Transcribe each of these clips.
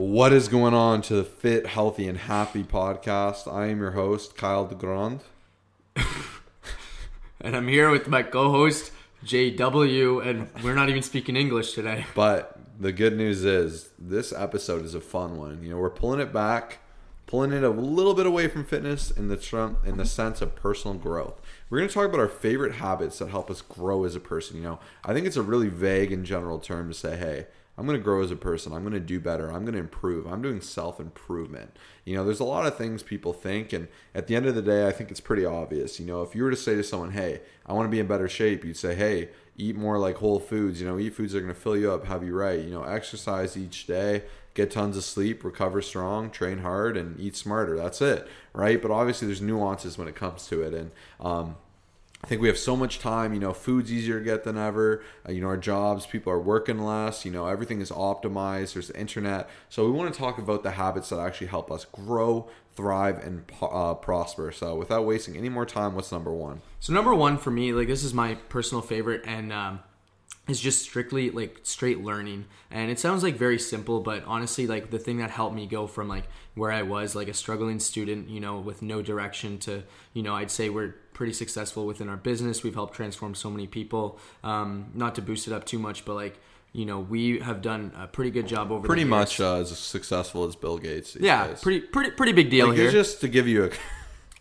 What is going on to the Fit, Healthy, and Happy podcast? I am your host, Kyle DeGrand. and I'm here with my co host, JW, and we're not even speaking English today. But the good news is, this episode is a fun one. You know, we're pulling it back, pulling it a little bit away from fitness in the, tr- in the sense of personal growth. We're going to talk about our favorite habits that help us grow as a person. You know, I think it's a really vague and general term to say, hey, I'm going to grow as a person. I'm going to do better. I'm going to improve. I'm doing self improvement. You know, there's a lot of things people think. And at the end of the day, I think it's pretty obvious. You know, if you were to say to someone, hey, I want to be in better shape, you'd say, hey, eat more like whole foods. You know, eat foods that are going to fill you up, have you right. You know, exercise each day, get tons of sleep, recover strong, train hard, and eat smarter. That's it, right? But obviously, there's nuances when it comes to it. And, um, I think we have so much time. You know, food's easier to get than ever. Uh, you know, our jobs, people are working less. You know, everything is optimized. There's the internet. So we want to talk about the habits that actually help us grow, thrive, and uh, prosper. So without wasting any more time, what's number one? So number one for me, like this is my personal favorite, and um, is just strictly like straight learning. And it sounds like very simple but honestly like the thing that helped me go from like where i was like a struggling student you know with no direction to you know i'd say we're pretty successful within our business. We've helped transform so many people. Um, not to boost it up too much but like you know we have done a pretty good job over pretty much uh, as successful as bill gates yeah days. pretty pretty pretty big deal like, here. just to give you a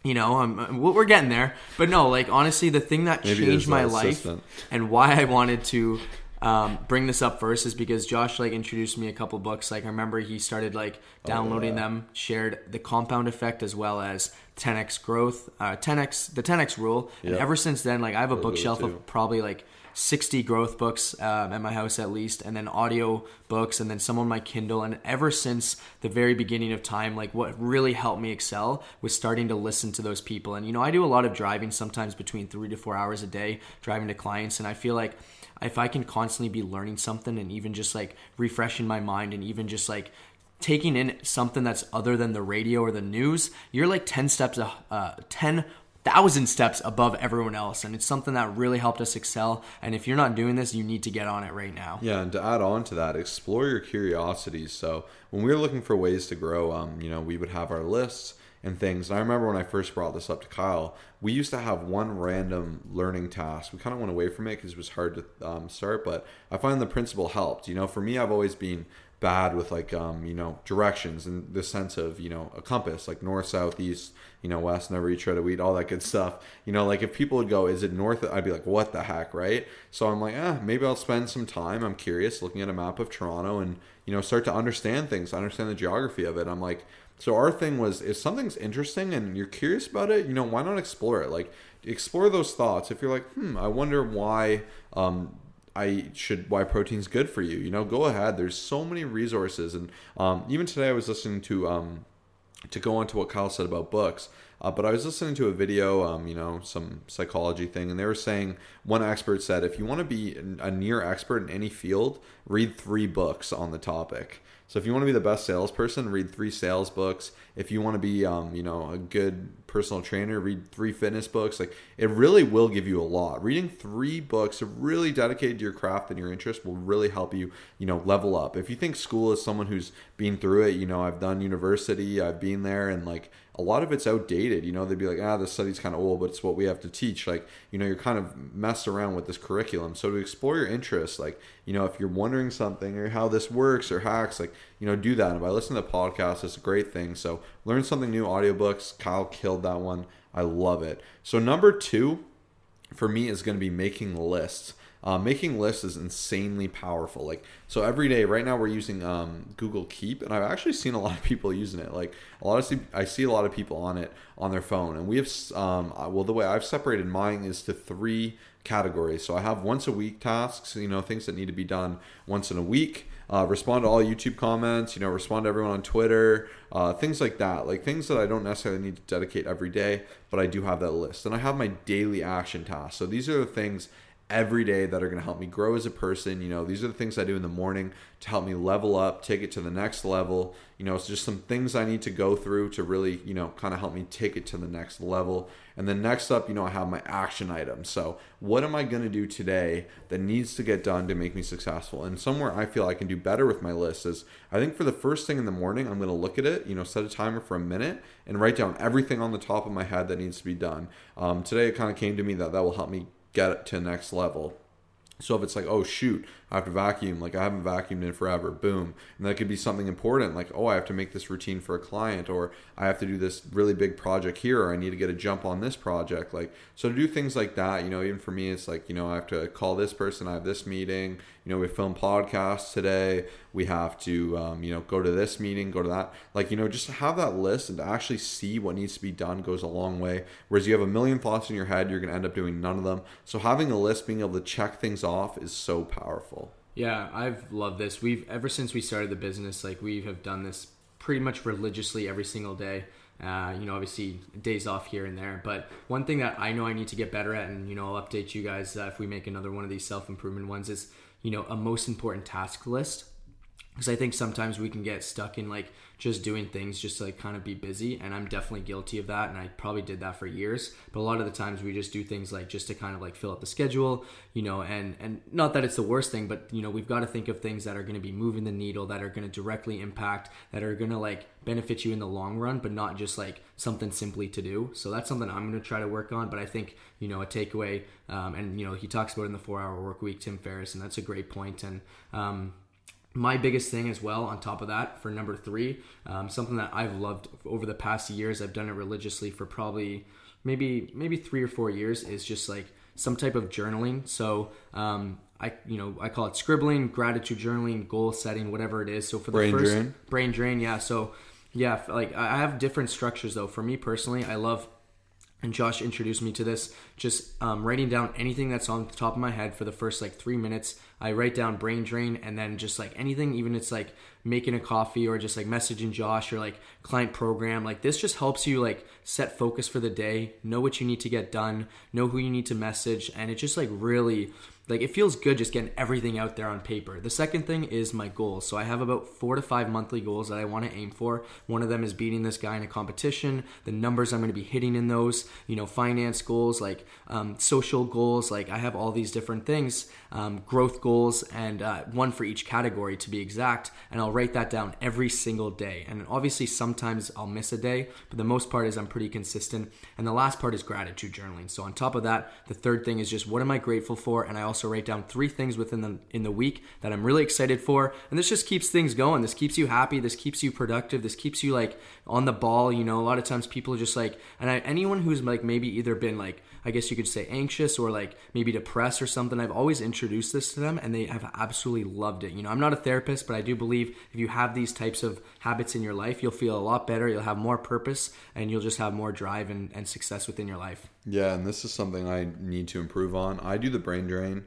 you know, I'm, we're getting there. But no, like honestly, the thing that Maybe changed my life and why I wanted to um, bring this up first is because Josh like introduced me a couple books. Like I remember he started like downloading oh, yeah. them, shared the Compound Effect as well as 10x Growth, uh, 10x the 10x Rule, yep. and ever since then, like I have a bookshelf of probably like 60 growth books um, at my house at least and then audio books and then some on my kindle. And ever since the very beginning of time like what really helped me excel was starting to listen to those people. And you know i do a lot of driving sometimes between three to four hours a day driving to clients. And i feel like if i can constantly be learning something and even just like refreshing my mind and even just like taking in something that's other than the radio or the news, you're like 10 steps, uh, 10 thousand steps above everyone else and it's something that really helped us excel and if you're not doing this you need to get on it right now. Yeah and to add on to that explore your curiosities. So when we were looking for ways to grow um, you know we would have our lists and things and i remember when i first brought this up to kyle we used to have one random learning task. We kind of went away from it because it was hard to um, start but i find the principle helped. You know for me i've always been bad with like um, you know directions and the sense of you know a compass like north south east you know west never eat shredded wheat all that good stuff. You know like if people would go is it north? I'd be like what the heck right? So i'm like ah maybe i'll spend some time i'm curious looking at a map of toronto and you know start to understand things understand the geography of it. I'm like so our thing was if something's interesting and you're curious about it you know why not explore it? Like explore those thoughts. If you're like hmm i wonder why um, I should why protein's good for you. You know, go ahead. There's so many resources, and um, even today I was listening to um, to go on to what Kyle said about books. Uh, but I was listening to a video, um, you know, some psychology thing, and they were saying one expert said if you want to be a near expert in any field, read three books on the topic. So if you want to be the best salesperson, read three sales books. If you want to be, um, you know, a good personal trainer, read three fitness books. Like it really will give you a lot. Reading three books really dedicated to your craft and your interest will really help you, you know, level up. If you think school is someone who's been through it, you know, I've done university, I've been there, and like a lot of it's outdated. You know, they'd be like, ah, this study's kind of old, but it's what we have to teach. Like, you know, you're kind of messed around with this curriculum. So to explore your interests, like, you know, if you're wondering something or how this works or hacks, like, you know, do that. And by listening to podcasts, it's a great thing. So learn something new. Audiobooks, Kyle killed that one. I love it. So number two for me is going to be making lists. Uh, making lists is insanely powerful. Like so, every day right now we're using um, Google Keep, and I've actually seen a lot of people using it. Like a lot of I see a lot of people on it on their phone, and we have um, well the way I've separated mine is to three categories. So I have once a week tasks, you know, things that need to be done once in a week. Uh, respond to all YouTube comments, you know, respond to everyone on Twitter, uh, things like that. Like things that I don't necessarily need to dedicate every day, but I do have that list. And I have my daily action tasks. So these are the things every day that are going to help me grow as a person. You know, these are the things I do in the morning to help me level up, take it to the next level. You know, it's just some things I need to go through to really, you know, kind of help me take it to the next level. And then next up, you know, I have my action items. So, what am I going to do today that needs to get done to make me successful? And somewhere I feel I can do better with my list is I think for the first thing in the morning, I'm going to look at it, you know, set a timer for a minute and write down everything on the top of my head that needs to be done. Um, today, it kind of came to me that that will help me get it to next level. So if it's like, oh shoot, I have to vacuum, like I haven't vacuumed in forever, boom. And that could be something important, like, oh, I have to make this routine for a client, or I have to do this really big project here, or I need to get a jump on this project. Like, so to do things like that, you know, even for me, it's like, you know, I have to call this person, I have this meeting, you know, we film podcasts today, we have to, um, you know, go to this meeting, go to that. Like, you know, just have that list and to actually see what needs to be done goes a long way. Whereas you have a million thoughts in your head, you're going to end up doing none of them. So having a list, being able to check things off is so powerful. Yeah, I've loved this. We've, ever since we started the business, like, we have done this pretty much religiously every single day. Uh, you know, obviously days off here and there. But one thing that I know I need to get better at, and you know, I'll update you guys uh, if we make another one of these self improvement ones, is you know a most important task list because I think sometimes we can get stuck in like just doing things just to like kind of be busy and I'm definitely guilty of that and I probably did that for years. But a lot of the times we just do things like just to kind of like fill up the schedule you know and and not that it's the worst thing but you know we've got to think of things that are going to be moving the needle that are going to directly impact that are going to like benefit you in the long run but not just like something simply to do. So that's something I'm going to try to work on but I think you know a takeaway um, and you know he talks about in the four hour work week Tim Ferriss and that's a great point and um, my biggest thing as well on top of that for number three um, something that i've loved over the past years i've done it religiously for probably maybe maybe three or four years is just like some type of journaling. So um, i you know i call it scribbling gratitude journaling goal setting whatever it is. So for the brain first drain. brain drain yeah. So yeah like i have different structures though. For me personally i love and Josh introduced me to this. Just um, writing down anything that's on the top of my head for the first like three minutes. I write down brain drain and then just like anything, even it's like making a coffee or just like messaging Josh or like client program. Like this just helps you like set focus for the day, know what you need to get done, know who you need to message, and it just like really like it feels good just getting everything out there on paper. The second thing is my goals. So I have about four to five monthly goals that I want to aim for. One of them is beating this guy in a competition. The numbers I'm going to be hitting in those, you know, finance goals, like um, social goals. Like I have all these different things, um, growth goals, and uh, one for each category to be exact. And I'll write that down every single day. And obviously sometimes I'll miss a day, but the most part is I'm pretty consistent. And the last part is gratitude journaling. So on top of that, the third thing is just what am I grateful for? And I also also write down three things within the in the week that I'm really excited for, and this just keeps things going. This keeps you happy. This keeps you productive. This keeps you like on the ball. You know, a lot of times people are just like, and I, anyone who's like maybe either been like I guess you could say anxious or like maybe depressed or something. I've always introduced this to them and they have absolutely loved it. You know, I'm not a therapist, but I do believe if you have these types of habits in your life, you'll feel a lot better, you'll have more purpose, and you'll just have more drive and, and success within your life. Yeah, and this is something I need to improve on. I do the brain drain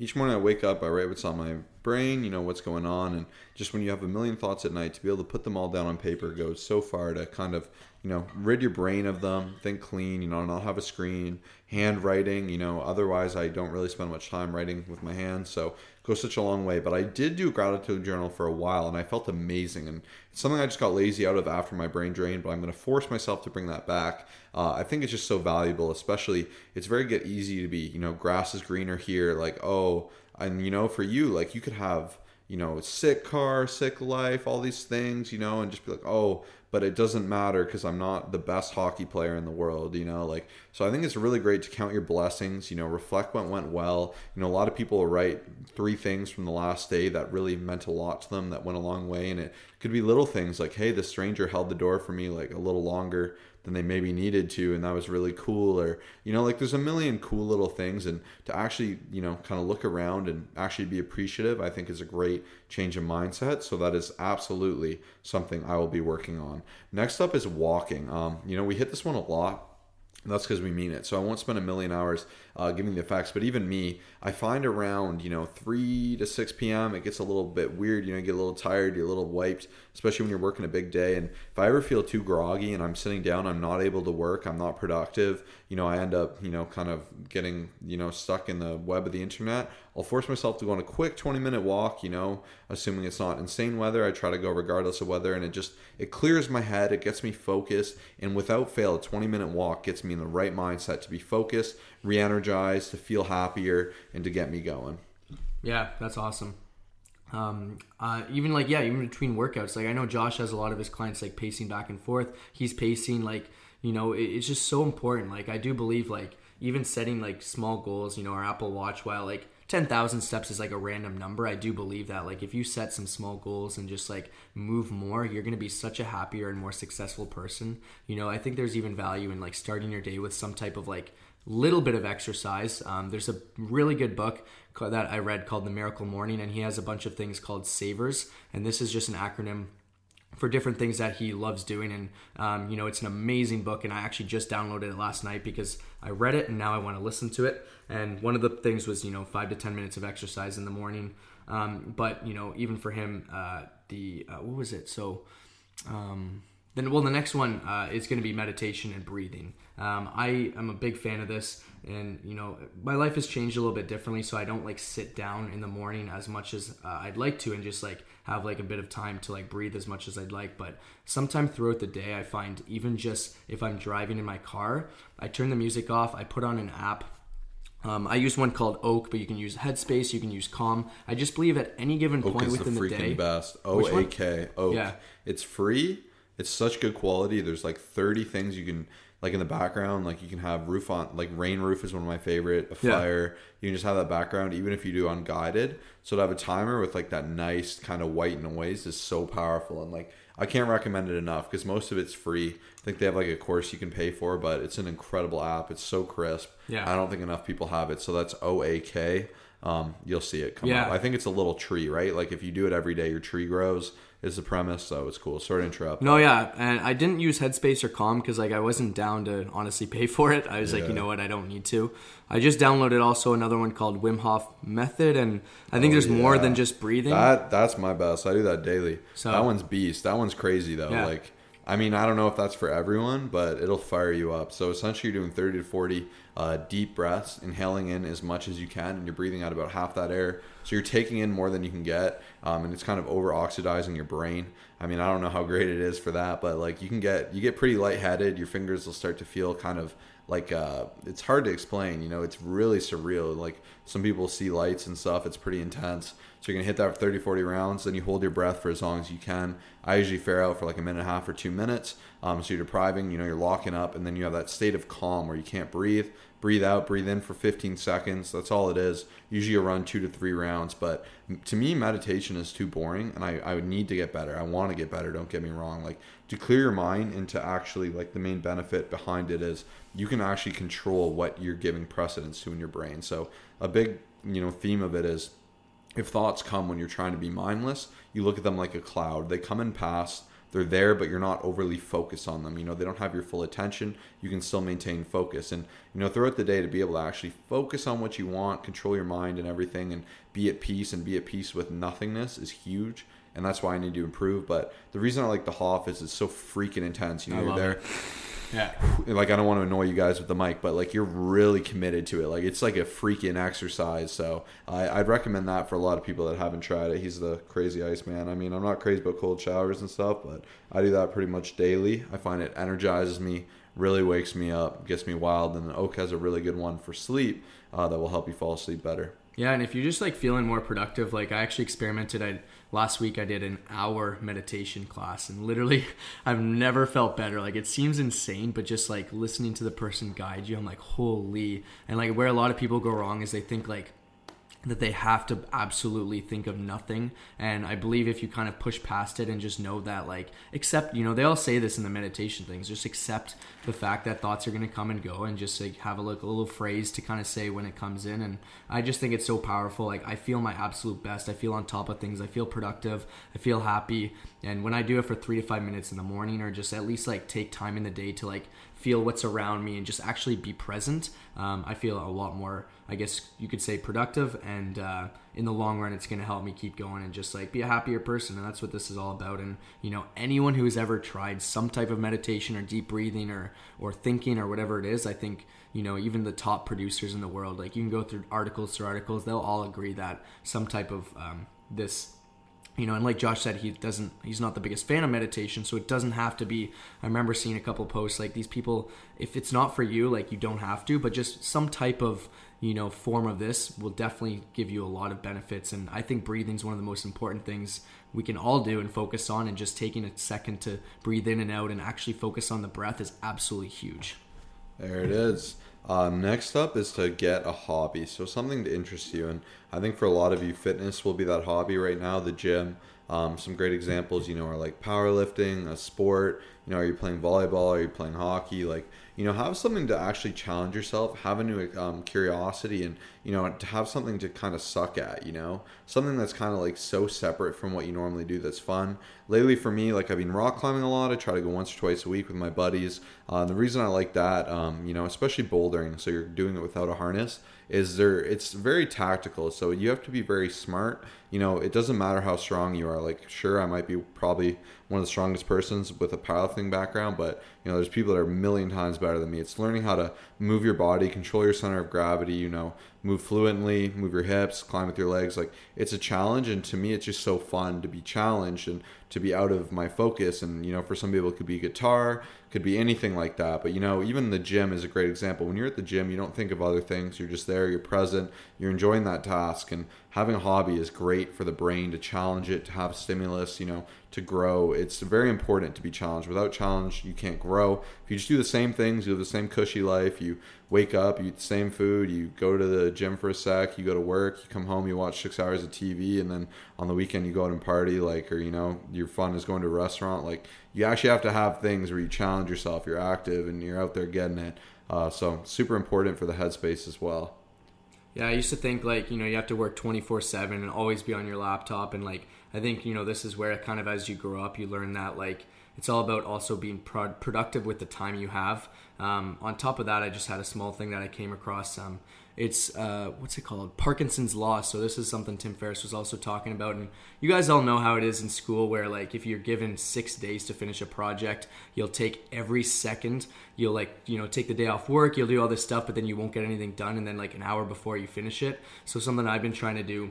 each morning I wake up, I write what's on my brain, you know, what's going on. And just when you have a million thoughts at night, to be able to put them all down on paper goes so far to kind of, you know, rid your brain of them, think clean, you know, and I'll have a screen, handwriting, you know, otherwise I don't really spend much time writing with my hands. So it goes such a long way. But I did do a gratitude journal for a while and I felt amazing. And it's something I just got lazy out of after my brain drain, but I'm going to force myself to bring that back. Uh, I think it's just so valuable, especially it's very get easy to be, you know, grass is greener here. Like, oh, and you know, for you, like you could have, you know, sick car, sick life, all these things, you know, and just be like, oh, but it doesn't matter because I'm not the best hockey player in the world, you know, like so I think it's really great to count your blessings, you know, reflect what went well. You know, a lot of people write three things from the last day that really meant a lot to them that went a long way and it could be little things like, hey, the stranger held the door for me like a little longer than they maybe needed to and that was really cool or you know like there's a million cool little things and to actually you know kind of look around and actually be appreciative i think is a great change of mindset so that is absolutely something i will be working on next up is walking um, you know we hit this one a lot and that's because we mean it. So I won't spend a million hours uh, giving the effects. But even me, I find around you know three to six p.m. it gets a little bit weird. You know, you get a little tired, you're a little wiped, especially when you're working a big day. And if I ever feel too groggy and I'm sitting down, I'm not able to work, I'm not productive. You know, I end up you know kind of getting you know stuck in the web of the internet. I'll force myself to go on a quick 20 minute walk. You know, assuming it's not insane weather, I try to go regardless of weather, and it just it clears my head, it gets me focused, and without fail, a 20 minute walk gets me in the right mindset to be focused re-energized, to feel happier, and to get me going. Yeah, that's awesome. Um, uh, even like yeah, even between workouts, like I know Josh has a lot of his clients like pacing back and forth. He's pacing like you know it, it's just so important. Like I do believe like even setting like small goals, you know, our Apple Watch, while like 10,000 steps is like a random number. I do believe that like if you set some small goals and just like move more, you're going to be such a happier and more successful person. You know, I think there's even value in like starting your day with some type of like little bit of exercise. Um, there's a really good book that I read called The Miracle Morning, and he has a bunch of things called Savers, and this is just an acronym for different things that he loves doing. And um, you know, it's an amazing book, and I actually just downloaded it last night because I read it and now I want to listen to it. And one of the things was you know five to ten minutes of exercise in the morning. Um, but you know, even for him, uh, the uh, what was it? So. Um, then, well, the next one uh, is going to be meditation and breathing. Um, I am a big fan of this, and you know, my life has changed a little bit differently, so I don't like sit down in the morning as much as uh, I'd like to, and just like have like a bit of time to like breathe as much as I'd like. But sometime throughout the day, I find even just if I'm driving in my car, I turn the music off, I put on an app um, I use one called Oak, but you can use Headspace, you can use Calm. I just believe at any given Oak point within the, the day. best. O A K Oak. Yeah. It's free it's such good quality. There's like 30 things you can like in the background. Like you can have roof on like rain roof is one of my favorite. A fire. Yeah. You can just have that background even if you do unguided. So to have a timer with like that nice kind of white noise is so powerful and like I can't recommend it enough because most of it's free. I think they have like a course you can pay for, but it's an incredible app. It's so crisp. Yeah. I don't think enough people have it. So that's O A K. Um, you'll see it come yeah. up. I think it's a little tree, right? Like if you do it every day, your tree grows is the premise. So it's cool. Sorry to interrupt. No, yeah, and I didn't use Headspace or Calm because like I wasn't down to honestly pay for it. I was yeah. like, you know what, I don't need to. I just downloaded also another one called Wim Hof Method, and I think oh, there's yeah. more than just breathing. That that's my best. I do that daily. So that one's beast. That one's crazy though. Yeah. Like. I mean, I don't know if that's for everyone, but it'll fire you up. So essentially, you're doing 30 to 40 uh, deep breaths, inhaling in as much as you can, and you're breathing out about half that air. So you're taking in more than you can get, um, and it's kind of over oxidizing your brain. I mean, I don't know how great it is for that, but like you can get you get pretty lightheaded. Your fingers will start to feel kind of like uh, it's hard to explain. You know, it's really surreal. Like some people see lights and stuff. It's pretty intense. So you're gonna hit that for 30, 40 rounds. Then you hold your breath for as long as you can. I usually fare out for like a minute and a half or two minutes. Um, so you're depriving. You know, you're locking up, and then you have that state of calm where you can't breathe breathe out, breathe in for 15 seconds. That's all it is. Usually you run two to three rounds, but to me, meditation is too boring, and I, I would need to get better. I want to get better. Don't get me wrong. Like to clear your mind and to actually like the main benefit behind it is you can actually control what you're giving precedence to in your brain. So a big you know theme of it is if thoughts come when you're trying to be mindless, you look at them like a cloud. They come and pass they're there, but you're not overly focused on them. You know, they don't have your full attention. You can still maintain focus. And, you know, throughout the day to be able to actually focus on what you want, control your mind and everything, and be at peace and be at peace with nothingness is huge. And that's why I need to improve. But the reason I like the Hof is it's so freaking intense. You know, you're there. It yeah. Like I don't want to annoy you guys with the mic, but like you're really committed to it. Like it's like a freaking exercise. So I, would recommend that for a lot of people that haven't tried it. He's the crazy ice man. I mean, I'm not crazy about cold showers and stuff, but I do that pretty much daily. I find it energizes me, really wakes me up, gets me wild. And Oak has a really good one for sleep uh, that will help you fall asleep better. Yeah, and if you're just like feeling more productive, like I actually experimented. I last week I did an hour meditation class and literally I've never felt better. Like it seems insane, but just like listening to the person guide you, I'm like, holy. And like where a lot of people go wrong is they think like that they have to absolutely think of nothing. And i believe if you kind of push past it and just know that like accept you know they all say this in the meditation things just accept the fact that thoughts are going to come and go and just like have a, like, a little phrase to kind of say when it comes in. And i just think it's so powerful. Like i feel my absolute best. I feel on top of things. I feel productive. I feel happy. And when I do it for three to five minutes in the morning, or just at least like take time in the day to like feel what's around me and just actually be present, um, I feel a lot more, I guess you could say, productive. And uh, in the long run, it's going to help me keep going and just like be a happier person. And that's what this is all about. And, you know, anyone who has ever tried some type of meditation or deep breathing or, or thinking or whatever it is, I think, you know, even the top producers in the world, like you can go through articles through articles, they'll all agree that some type of um, this you know and like josh said he doesn't he's not the biggest fan of meditation so it doesn't have to be. I remember seeing a couple posts like these people if it's not for you like you don't have to but just some type of you know form of this will definitely give you a lot of benefits and i think breathing is one of the most important things we can all do and focus on and just taking a second to breathe in and out and actually focus on the breath is absolutely huge there it is um, next up is to get a hobby, so something to interest you. And I think for a lot of you, fitness will be that hobby right now. The gym, um, some great examples, you know, are like powerlifting, a sport. You know, are you playing volleyball? Are you playing hockey? Like, you know, have something to actually challenge yourself, have a new um, curiosity, and you know, to have something to kind of suck at. You know, something that's kind of like so separate from what you normally do. That's fun. Lately, for me, like I've been rock climbing a lot. I try to go once or twice a week with my buddies. Uh, the reason I like that, um, you know, especially bouldering, so you're doing it without a harness, is there. It's very tactical, so you have to be very smart. You know, it doesn't matter how strong you are. Like, sure, I might be probably one of the strongest persons with a powerlifting background, but you know, there's people that are a million times better than me. It's learning how to move your body, control your center of gravity, you know, move fluently, move your hips, climb with your legs. Like it's a challenge, and to me, it's just so fun to be challenged and to be out of my focus. And you know, for some people, it could be guitar, could be anything like that. But you know, even the gym is a great example. When you're at the gym, you don't think of other things. You're just there. You're present. You're enjoying that task. And having a hobby is great for the brain to challenge it, to have stimulus. You know, to grow. It's very important to be challenged. Without challenge, you can't grow. If you just do the same things, you live the same cushy life. You wake up, you eat the same food, you go to the gym for a sec, you go to work, you come home, you watch six hours of TV, and then on the weekend you go out and party, like, or you know, your fun is going to a restaurant. Like, you actually have to have things where you challenge yourself, you're active, and you're out there getting it. Uh, so, super important for the headspace as well. Yeah, I used to think like you know you have to work twenty four seven and always be on your laptop, and like I think you know this is where kind of as you grow up, you learn that like it's all about also being pro- productive with the time you have. Um, on top of that, I just had a small thing that I came across. Um, it's uh, what's it called? Parkinson's law. So this is something Tim Ferriss was also talking about, and you guys all know how it is in school, where like if you're given six days to finish a project, you'll take every second. You'll like you know take the day off work, you'll do all this stuff, but then you won't get anything done, and then like an hour before you finish it. So something I've been trying to do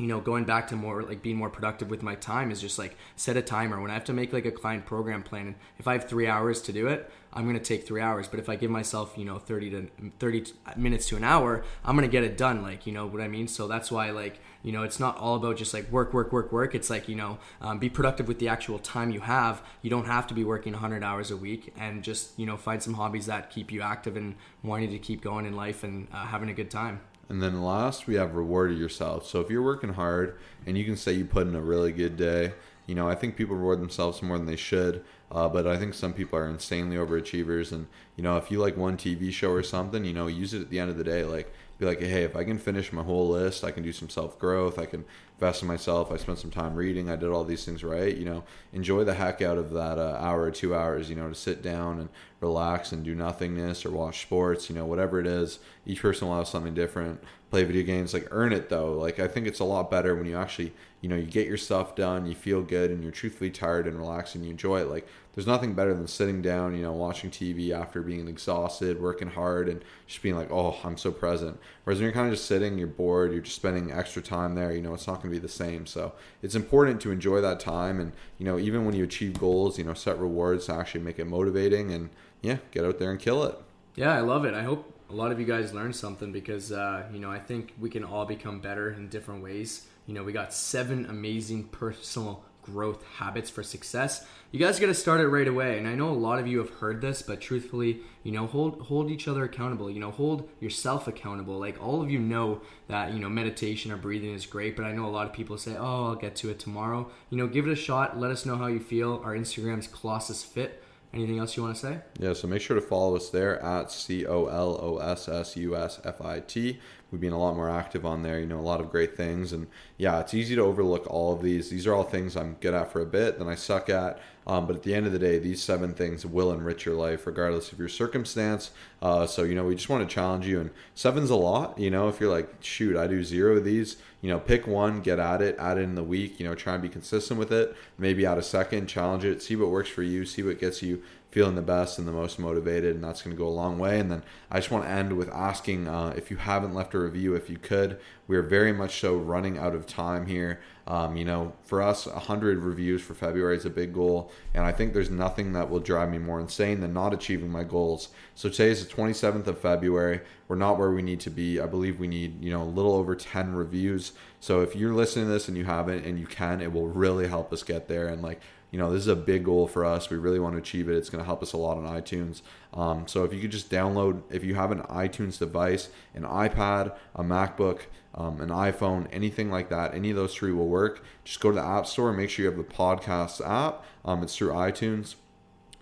you know, going back to more like being more productive with my time is just like set a timer. When I have to make like a client program plan, and if I have three hours to do it, I'm gonna take three hours. But if I give myself, you know, 30 to 30 minutes to an hour, I'm gonna get it done. Like, you know what I mean? So that's why, like, you know, it's not all about just like work, work, work, work. It's like, you know, um, be productive with the actual time you have. You don't have to be working 100 hours a week and just, you know, find some hobbies that keep you active and wanting to keep going in life and uh, having a good time. And then last, we have rewarded yourself. So if you're working hard and you can say you put in a really good day, you know, I think people reward themselves more than they should. Uh, but I think some people are insanely overachievers. And, you know, if you like one TV show or something, you know, use it at the end of the day. Like, be like, hey, if I can finish my whole list, I can do some self growth. I can invest in myself. I spent some time reading. I did all these things right. You know, enjoy the heck out of that uh, hour or two hours. You know, to sit down and relax and do nothingness or watch sports. You know, whatever it is. Each person will have something different. Play video games. Like earn it though. Like I think it's a lot better when you actually you know you get your stuff done. You feel good and you're truthfully tired and relaxed and you enjoy it. Like there's nothing better than sitting down, you know, watching TV after being exhausted, working hard, and just being like, oh, I'm so present. Whereas when you're kind of just sitting, you're bored, you're just spending extra time there, you know, it's not going to be the same. So it's important to enjoy that time. And, you know, even when you achieve goals, you know, set rewards to actually make it motivating and, yeah, get out there and kill it. Yeah, I love it. I hope a lot of you guys learned something because, uh, you know, I think we can all become better in different ways. You know, we got seven amazing personal growth habits for success. You guys got to start it right away and i know a lot of you have heard this but truthfully you know hold hold each other accountable you know hold yourself accountable. Like all of you know that you know meditation or breathing is great but i know a lot of people say oh i'll get to it tomorrow. You know give it a shot let us know how you feel. Our instagram's colossus fit. Anything else you want to say? Yeah so make sure to follow us there at c-o-l-o-s-s-u-s-f-i-t we've been a lot more active on there. You know, a lot of great things, and yeah, it's easy to overlook all of these. These are all things I'm good at for a bit, then I suck at. Um, but at the end of the day, these seven things will enrich your life, regardless of your circumstance. Uh, so you know, we just want to challenge you, and seven's a lot. You know, if you're like, shoot, I do zero of these. You know, pick one, get at it, add it in the week. You know, try and be consistent with it. Maybe add a second, challenge it, see what works for you, see what gets you feeling the best and the most motivated, and that's going to go a long way. And then I just want to end with asking uh, if you haven't left a review, if you could. We are very much so running out of time here. Um, you know, for us, 100 reviews for February is a big goal, and I think there's nothing that will drive me more insane than not achieving my goals. So today is the 27th of February. We're not where we need to be. I believe we need, you know, a little over 10 reviews. So if you're listening to this and you haven't and you can, it will really help us get there. And like you know, this is a big goal for us. We really want to achieve it. It's going to help us a lot on iTunes. Um, so if you could just download, if you have an iTunes device, an iPad, a MacBook, um, an iPhone, anything like that, any of those three will work. Just go to the App Store, and make sure you have the podcast app. Um, it's through iTunes.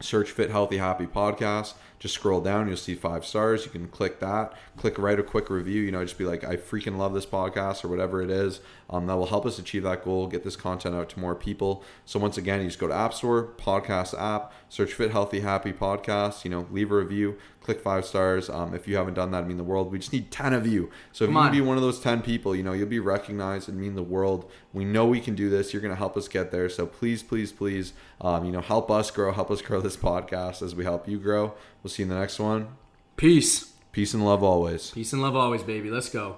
Search Fit Healthy Happy Podcast just scroll down you'll see five stars you can click that click write a quick review you know just be like i freaking love this podcast or whatever it is um, that will help us achieve that goal get this content out to more people so once again you just go to app store podcast app search fit healthy happy podcast you know leave a review click five stars. Um, if you haven't done that, I mean the world. We just need ten of you. So if Come you can be one of those ten people, you know you'll be recognized and mean the world. We know we can do this. You're going to help us get there. So please, please, please, um, you know, help us grow. Help us grow this podcast as we help you grow. We'll see you in the next one. Peace. Peace and love always. Peace and love always, baby. Let's go.